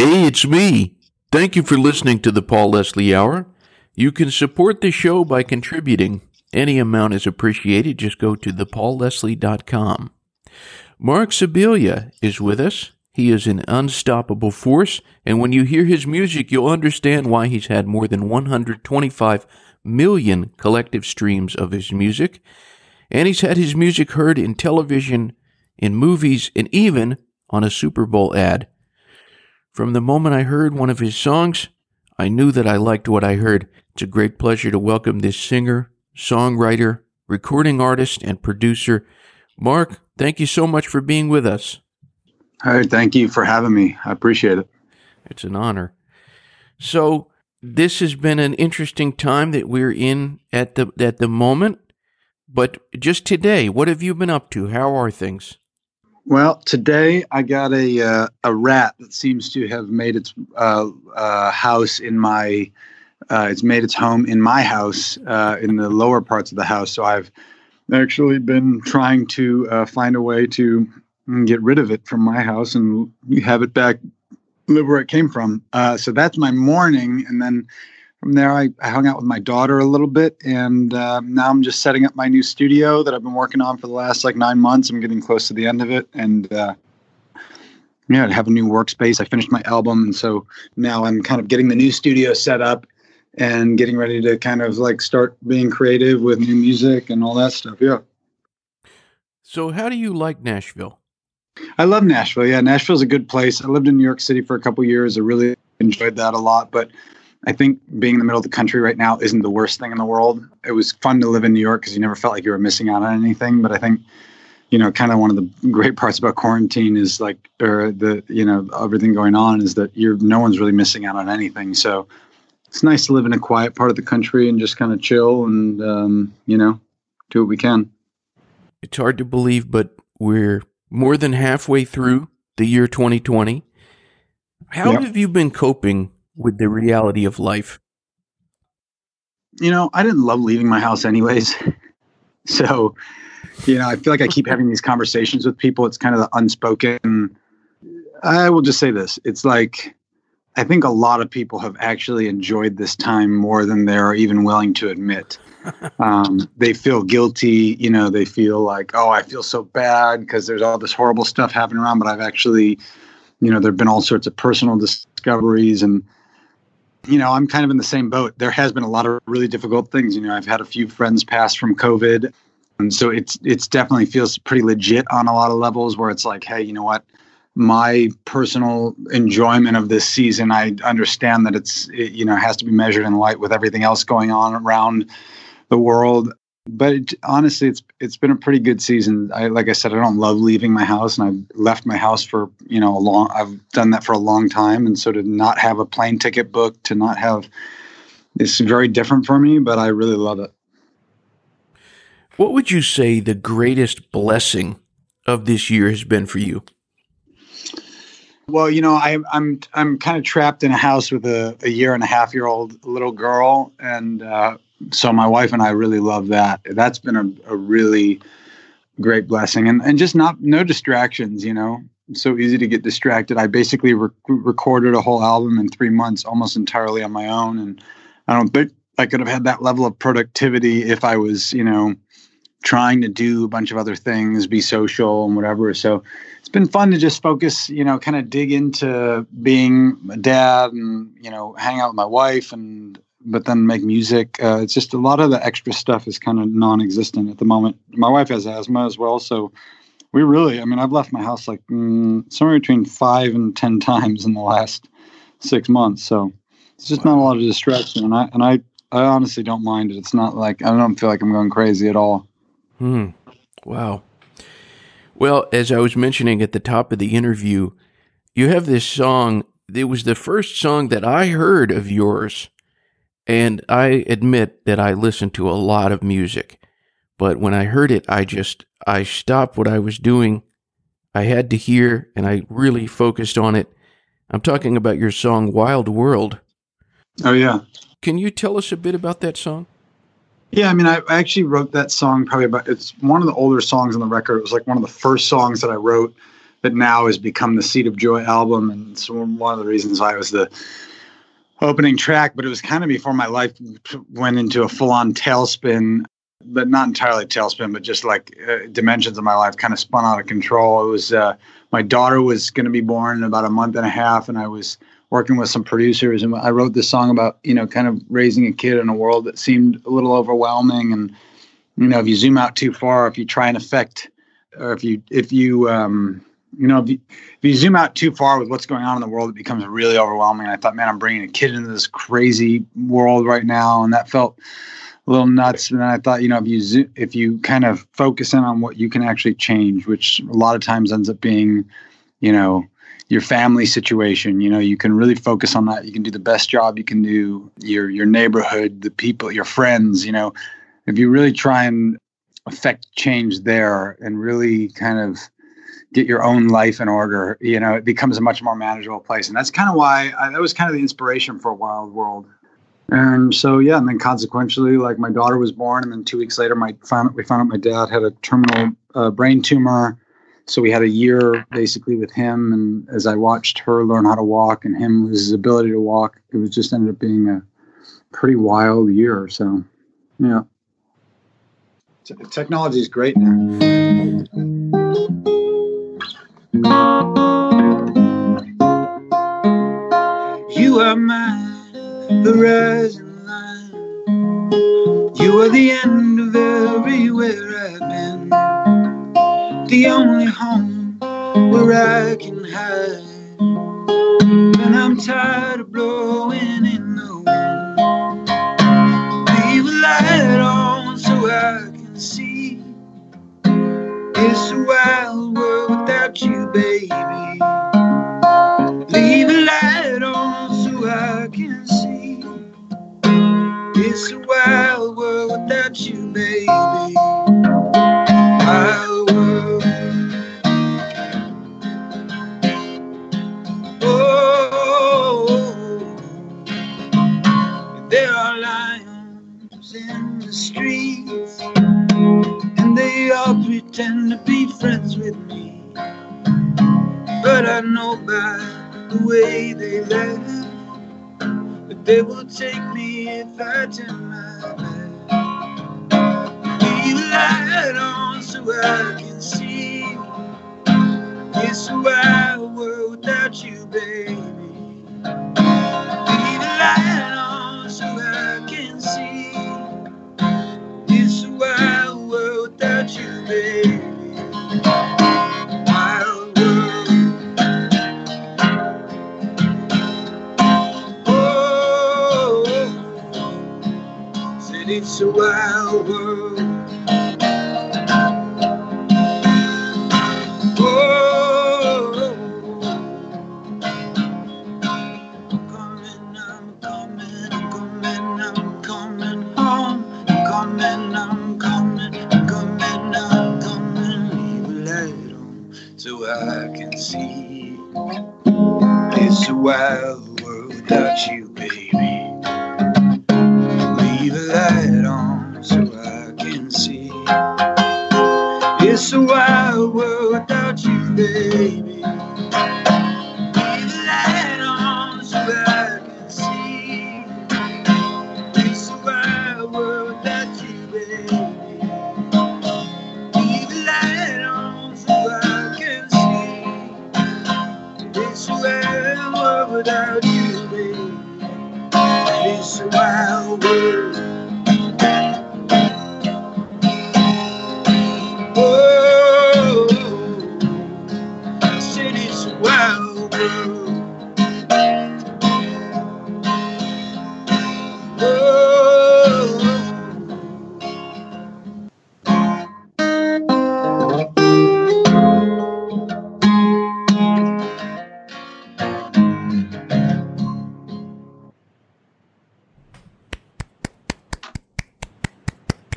Hey, it's me. Thank you for listening to the Paul Leslie Hour. You can support the show by contributing. Any amount is appreciated. Just go to thepaulleslie.com. Marc Scibilia is with us. He is an unstoppable force, and when you hear his music, you'll understand why he's had more than 125 million collective streams of his music. And he's had his music heard in television, in movies, and even on a Super Bowl ad. From the moment I heard one of his songs, I knew that I liked what I heard. It's a great pleasure to welcome this singer, songwriter, recording artist, and producer. Marc, thank you so much for being with us. Hey, thank you for having me. I appreciate it. It's an honor. So, this has been an interesting time that we're in at the at the moment. But just today, what have you been up to? How are things? Well, today I got a uh, a rat that seems to have made its uh, uh, house in my. Uh, it's made its home in my house uh, in the lower parts of the house. So I've actually been trying to uh, find a way to get rid of it from my house and have it back live where it came from. so that's my morning, and then from there, I, I, hung out with my daughter a little bit, and uh, now I'm just setting up my new studio that I've been working on for the last like nine months. I'm getting close to the end of it, and uh, yeah, I have a new workspace. I finished my album, and so now I'm kind of getting the new studio set up and getting ready to kind of like start being creative with new music and all that stuff. Yeah. So, how do you like Nashville? I love Nashville. Yeah, Nashville's a good place. I lived in New York City for a couple years. I really enjoyed that a lot, but I think being in the middle of the country right now isn't the worst thing in the world. It was fun to live in New York because you never felt like you were missing out on anything. But I think, you know, kind of one of the great parts about quarantine is like, or the, you know, everything going on is that you're, no one's really missing out on anything. So it's nice to live in a quiet part of the country and just kind of chill and, um, you know, do what we can. It's hard to believe, but we're more than halfway through the year 2020. How yep. have you been coping with the reality of life? You know, I didn't love leaving my house anyways. so, you know, I feel like I keep having these conversations with people. It's kind of the unspoken. I will just say this it's like, I think a lot of people have actually enjoyed this time more than they're even willing to admit. um, they feel guilty, you know, they feel like, oh, I feel so bad because there's all this horrible stuff happening around, but I've actually, you know, there have been all sorts of personal discoveries and you know, I'm kind of in the same boat. There has been a lot of really difficult things. You know, I've had a few friends pass from COVID. And so it's it's definitely feels pretty legit on a lot of levels where it's like, hey, you know what? My personal enjoyment of this season, I understand that it's it, you know, has to be measured in light with everything else going on around the world but it, honestly, it's it's been a pretty good season. I like I said, I don't love leaving my house, and I've left my house for you know a long. I've done that for a long time, and so to not have a plane ticket booked, to not have, it's very different for me. But I really love it. What would you say the greatest blessing of this year has been for you? Well, you know, I, I'm I'm kind of trapped in a house with a, a year and a half year old little girl, and uh, so my wife and I really love that. That's been a, a really great blessing, and and just not no distractions. You know, so easy to get distracted. I basically re- recorded a whole album in three months, almost entirely on my own, and I don't think I could have had that level of productivity if I was, you know, trying to do a bunch of other things, be social and whatever. So it's been fun to just focus, you know, kind of dig into being a dad and, you know, hang out with my wife and but then make music. Uh, it's just a lot of the extra stuff is kind of non-existent at the moment. My wife has asthma as well, so we really. I mean, I've left my house like mm, somewhere between five and ten times in the last six months. So it's just wow. not a lot of distraction, and I and I I honestly don't mind it. It's not like I don't feel like I'm going crazy at all. Hmm. Wow. Well, as I was mentioning at the top of the interview, you have this song. It was the first song that I heard of yours and I admit that I listen to a lot of music, but when I heard it, I just I stopped what I was doing. I had to hear and I really focused on it. I'm talking about your song Wild World. Oh yeah. Can you tell us a bit about that song? Yeah, I mean, I actually wrote that song probably about. It's one of the older songs on the record. It was like one of the first songs that I wrote that now has become the Seed of Joy album, and it's one of the reasons why it was the opening track. But it was kind of before my life went into a full-on tailspin, but not entirely tailspin, but just like uh, dimensions of my life kind of spun out of control. It was uh, my daughter was going to be born in about a month and a half, and I was working with some producers, and I wrote this song about you know kind of raising a kid in a world that seemed a little overwhelming, and you know if you zoom out too far, if you try and affect, or if you if you um, you know, if you, if you zoom out too far with what's going on in the world, it becomes really overwhelming. And I thought, man, I'm bringing a kid into this crazy world right now, and that felt a little nuts. And then I thought, you know, if you zo- if you kind of focus in on what you can actually change, which a lot of times ends up being, you know, your family situation. You know, you can really focus on that. You can do the best job you can do. Your your neighborhood, the people, your friends. You know, if you really try and affect change there, and really kind of get your own life in order, you know, it becomes a much more manageable place. And that's kind of why I, that was kind of the inspiration for Wild World. And so, yeah, and then consequentially, like my daughter was born, and then two weeks later, my found, we found out my dad had a terminal uh, brain tumor. So we had a year basically with him, and as I watched her learn how to walk and him lose his ability to walk, it was just ended up being a pretty wild year. So, yeah, T- technology is great now. You are mine, the rising line. You are the end of everywhere I've been. The only home where I can hide. And I'm tired of blowing in the wind. Leave a light on so I can see. It's pretend to be friends with me. But I know by the way they laugh that they will take me if I turn my back. Leave a light on so I can see. It's a wild world without you, baby. It's a wild world. Wild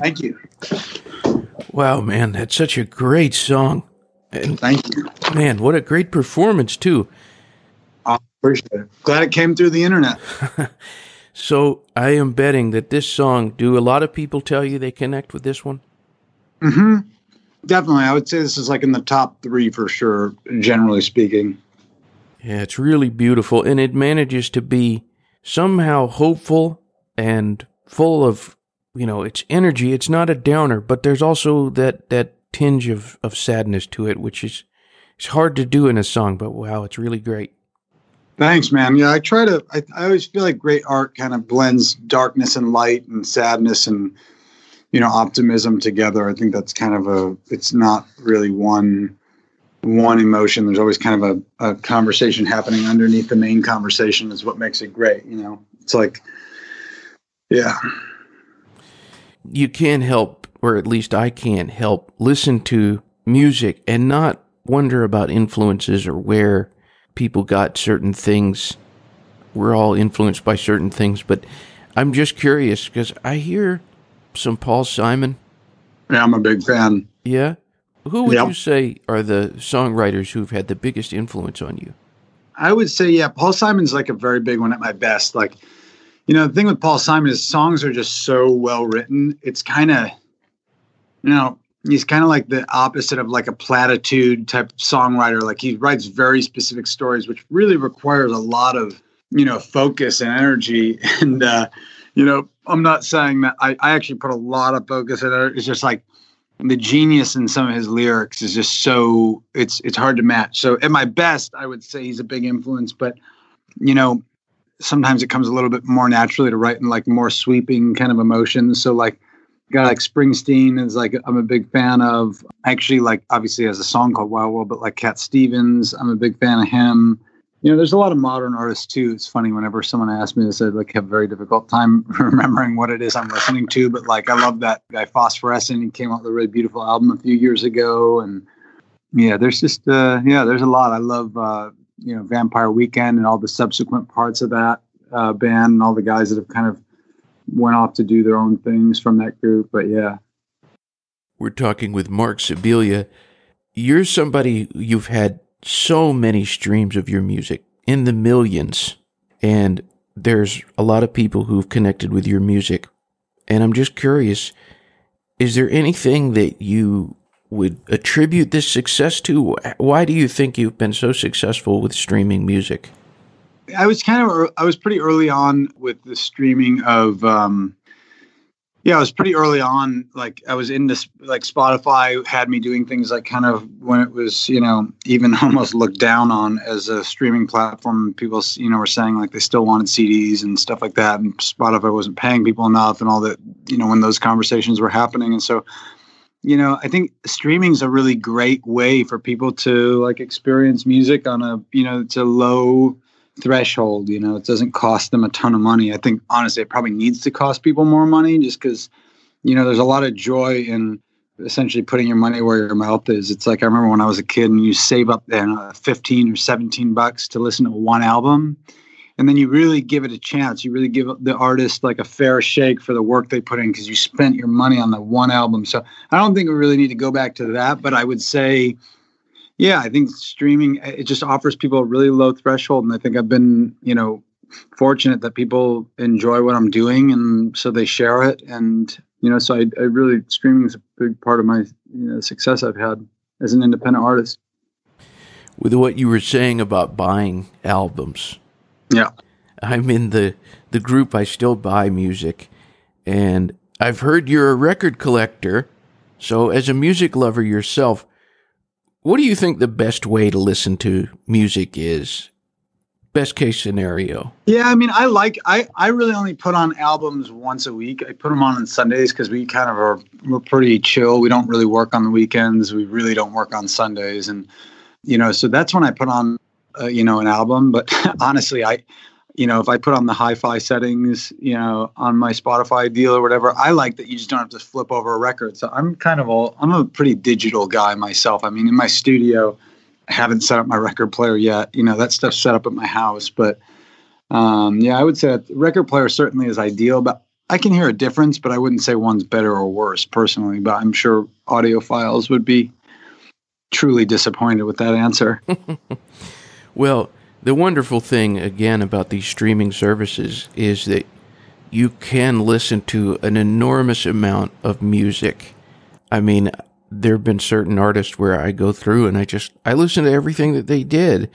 Thank you. Wow, man, that's such a great song. And Thank you. man, what a great performance, too. I appreciate it. Glad it came through the internet. So I am betting that this song, do a lot of people tell you they connect with this one? hmm Definitely, I would say this is like in the top three for sure, generally speaking. Yeah, it's really beautiful, and it manages to be somehow hopeful and full of, you know, its energy. It's not a downer, but there's also that that tinge of of sadness to it, which is it's hard to do in a song. But wow, it's really great. Thanks, man. Yeah, I try to. I, I always feel like great art kind of blends darkness and light and sadness and you know optimism together. I think that's kind of a. It's not really one one emotion. There's always kind of a, a conversation happening underneath the main conversation. Is what makes it great. You know, it's like, yeah. You can't help, or at least I can't help, listen to music and not wonder about influences or where people got certain things. We're all influenced by certain things, but I'm just curious because I hear some Paul Simon. Yeah, I'm a big fan. Yeah. Who would yep. you say are the songwriters who've had the biggest influence on you? I would say, yeah, Paul Simon's like a very big one at my best. Like, you know, the thing with Paul Simon is songs are just so well written. It's kind of, you know, he's kind of like the opposite of like a platitude type songwriter. Like he writes very specific stories which really requires a lot of you know focus and energy. And uh you know i'm not saying that i, I actually put a lot of focus in it it's just like the genius in some of his lyrics is just so it's it's hard to match. So at my best i would say he's a big influence. But you know sometimes it comes a little bit more naturally to write in like more sweeping kind of emotions so like guy like Springsteen is like I'm a big fan of. Actually, like obviously has a song called Wild World, but like Cat Stevens, I'm a big fan of him. You know, there's a lot of modern artists too. It's funny whenever someone asks me this, I like have a very difficult time remembering what it is I'm listening to. But like, I love that guy Phosphorescent. He came out with a really beautiful album a few years ago, and yeah, there's just uh, yeah, there's a lot. I love uh, you know Vampire Weekend and all the subsequent parts of that uh, band and all the guys that have kind of went off to do their own things from that group. But yeah. We're talking with Marc Scibilia. You're somebody you've had so many streams of your music in the millions. And there's a lot of people who've connected with your music. And I'm just curious is there anything that you would attribute this success to? Why do you think you've been so successful with streaming music? I was kind of I was pretty early on with the streaming of um yeah, I was pretty early on. Like I was in this like Spotify had me doing things like kind of when it was, you know, even almost looked down on as a streaming platform. People, you know, were saying like they still wanted CDs and stuff like that. And Spotify wasn't paying people enough and all that, you know, when those conversations were happening. And so, you know, I think streaming is a really great way for people to like experience music on a, you know, it's a low threshold. You know, it doesn't cost them a ton of money. I think honestly, it probably needs to cost people more money just because, you know, there's a lot of joy in essentially putting your money where your mouth is. It's like I remember when I was a kid and you save up then uh, 15 or 17 bucks to listen to one album. And then you really give it a chance. You really give the artist like a fair shake for the work they put in because you spent your money on the one album. So I don't think we really need to go back to that. But I would say, yeah, I think streaming eh, it just offers people a really low threshold, and I think I've been you know fortunate that people enjoy what I'm doing, and so they share it, and you know, so I, I really streaming is a big part of my you know, success I've had as an independent artist. With what you were saying about buying albums, yeah, I'm in the the group. I still buy music, and I've heard you're a record collector. So, as a music lover yourself, what do you think the best way to listen to music is? Best case scenario. Yeah, I mean, I like I I really only put on albums once a week. I put them on on Sundays because we kind of are we're pretty chill. We don't really work on the weekends. We really don't work on Sundays, and you know, so that's when I put on uh, you know an album. But honestly, I you know, if I put on the hi-fi settings, you know, on my Spotify deal or whatever, I like that you just don't have to flip over a record. So I'm kind of all I'm a pretty digital guy myself. I mean, in my studio, I haven't set up my record player yet. You know, that stuff's set up at my house, but um, yeah, I would say record player certainly is ideal, but I can hear a difference, but I wouldn't say one's better or worse personally. But I'm sure audiophiles would be truly disappointed with that answer. well, the wonderful thing, again, about these streaming services is that you can listen to an enormous amount of music. I mean, there have been certain artists where I go through and I just I listen to everything that they did,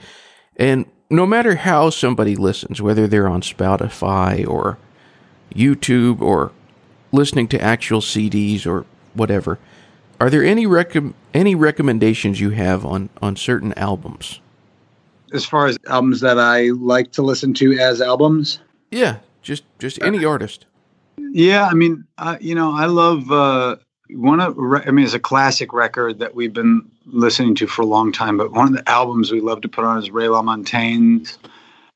and no matter how somebody listens, whether they're on Spotify or YouTube or listening to actual CDs or whatever, are there any rec- any recommendations you have on on certain albums? As far as albums that I like to listen to as albums, yeah, just just any artist. Yeah, I mean, uh, you know, I love uh, one of. I mean, it's a classic record that we've been listening to for a long time. But one of the albums we love to put on is Ray LaMontagne's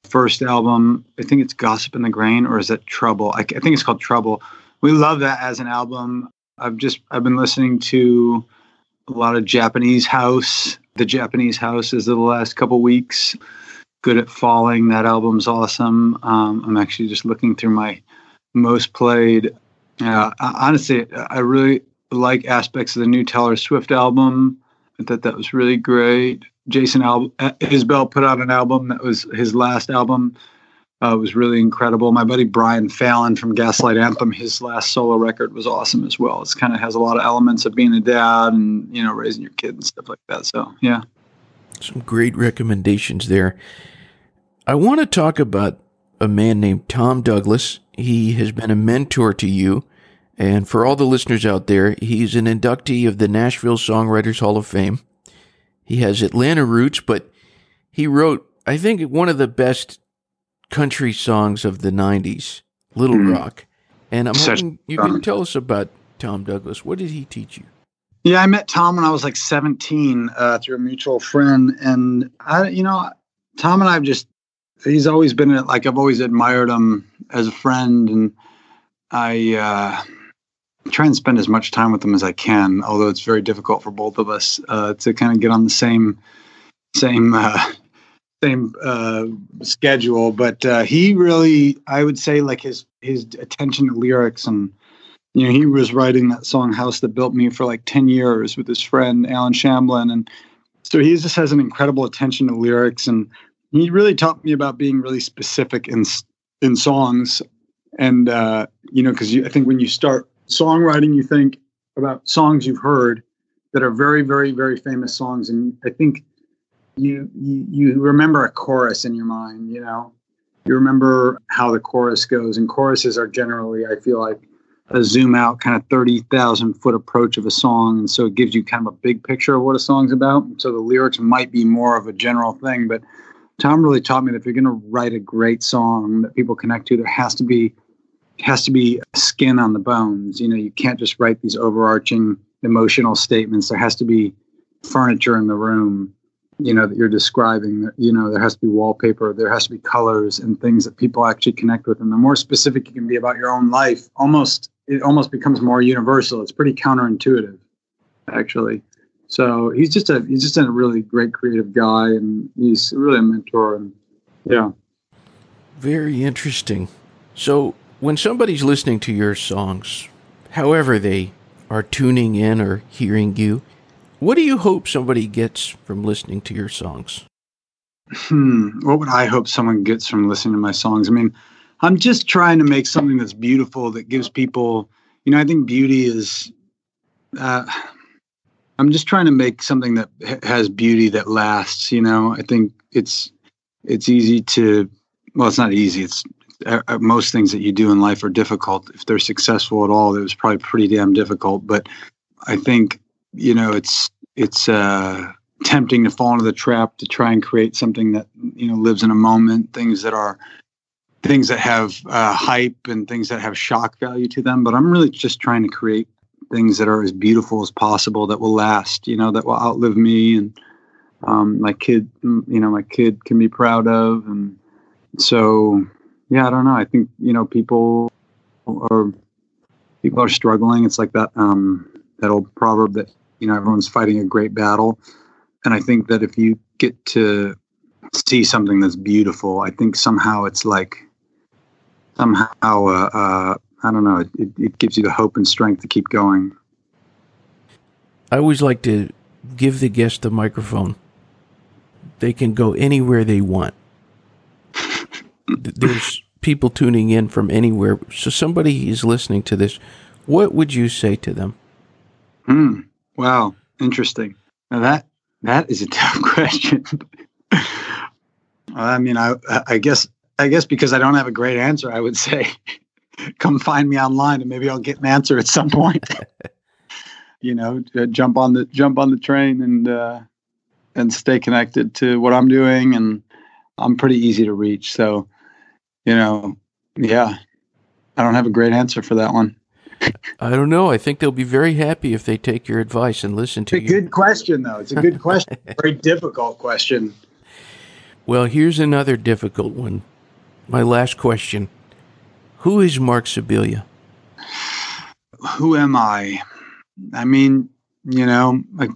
first album. I think it's Gossip in the Grain, or is that Trouble? I, I think it's called Trouble. We love that as an album. I've just I've been listening to a lot of Japanese house. The Japanese house is the last couple weeks. Good at Falling. That album's awesome. Um, I'm actually just looking through my most played. Uh, honestly, I really like aspects of the new Taylor Swift album. I thought that was really great. Jason Al- Isbell put out an album that was his last album. Uh, was really incredible. My buddy Brian Fallon from Gaslight Anthem, his last solo record was awesome as well. It kind of has a lot of elements of being a dad and you know raising your kid and stuff like that. So yeah, some great recommendations there. I want to talk about a man named Tom Douglas. He has been a mentor to you. And for all the listeners out there, he's an inductee of the Nashville Songwriters Hall of Fame. He has Atlanta roots, but he wrote, I think, one of the best country songs of the 90s, Little mm-hmm. Rock. And I'm Such hoping you can tell us about Tom Douglas. What did he teach you? Yeah, I met Tom when I was like 17 uh, through a mutual friend. And, I, you know, Tom and I have just, he's always been like, I've always admired him as a friend. And I, uh, try and spend as much time with them as I can, although it's very difficult for both of us uh, to kind of get on the same same uh, same uh, schedule. But uh, he really, I would say, like his his attention to lyrics and you know he was writing that song "House That Built Me" for like ten years with his friend Alan Shamblin, and so he just has an incredible attention to lyrics and he really taught me about being really specific in in songs and uh, you know because I think when you start songwriting, you think about songs you've heard that are very, very, very famous songs, and I think you you, you remember a chorus in your mind. You know, you remember how the chorus goes, and choruses are generally, I feel like, a zoom out kind of 30,000 foot approach of a song. And so it gives you kind of a big picture of what a song's about. So the lyrics might be more of a general thing, but Tom really taught me that if you're going to write a great song that people connect to, there has to be has to be skin on the bones. You know, you can't just write these overarching emotional statements. There has to be furniture in the room, you know, that you're describing. You know, there has to be wallpaper, there has to be colors and things that people actually connect with. And the more specific you can be about your own life, almost it almost becomes more universal. It's pretty counterintuitive, actually. So he's just a he's just a really great creative guy, and he's really a mentor. And yeah, very interesting. So when somebody's listening to your songs, however they are tuning in or hearing you, what do you hope somebody gets from listening to your songs? Hmm. What would I hope someone gets from listening to my songs? I mean, I'm just trying to make something that's beautiful that gives people, you know, I think beauty is, uh, I'm just trying to make something that has beauty that lasts, you know, I think it's, it's easy to, well, it's not easy. It's uh, uh, most things that you do in life are difficult. If they're successful at all, it was probably pretty damn difficult. But I think you know it's it's uh, tempting to fall into the trap to try and create something that you know lives in a moment. Things that are things that have uh, hype and things that have shock value to them. But I'm really just trying to create things that are as beautiful as possible that will last. You know that will outlive me and um, my kid. You know my kid can be proud of and so yeah, I don't know. I think you know people are people are struggling. It's like that um, that old proverb that you know everyone's fighting a great battle, and I think that if you get to see something that's beautiful, I think somehow it's like somehow uh, uh, I don't know. It, it gives you the hope and strength to keep going. I always like to give the guest the microphone. They can go anywhere they want. There's people tuning in from anywhere. So somebody is listening to this. What would you say to them? Hmm. Wow. Interesting. Now that that is a tough question. I mean, I I guess I guess because I don't have a great answer, I would say, come find me online and maybe I'll get an answer at some point. you know, jump on the jump on the train and uh, and stay connected to what I'm doing, and I'm pretty easy to reach. So, you know, yeah, I don't have a great answer for that one. I don't know. I think they'll be very happy if they take your advice and listen to it's you. a good question, though. It's a good question. very difficult question. Well, here's another difficult one. My last question Who is Marc Scibilia? Who am I? I mean, you know, I,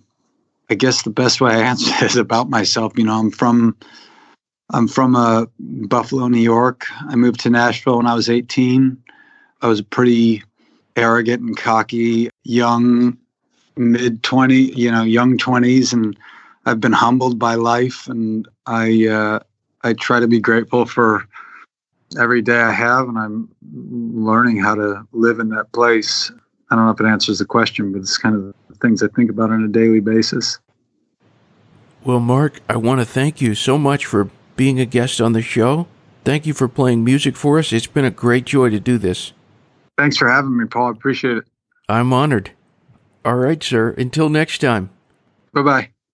I guess the best way I answer is about myself, you know, I'm from I'm from uh, Buffalo, New York. I moved to Nashville when I was 18. I was a pretty arrogant and cocky young mid 20, you know, young 20s and I've been humbled by life and I uh, I try to be grateful for every day I have and I'm learning how to live in that place. I don't know if it answers the question, but it's kind of the things I think about on a daily basis. Well, Marc, I want to thank you so much for being a guest on the show. Thank you for playing music for us. It's been a great joy to do this. Thanks for having me, Paul. I appreciate it. I'm honored. All right, sir. Until next time. Bye bye.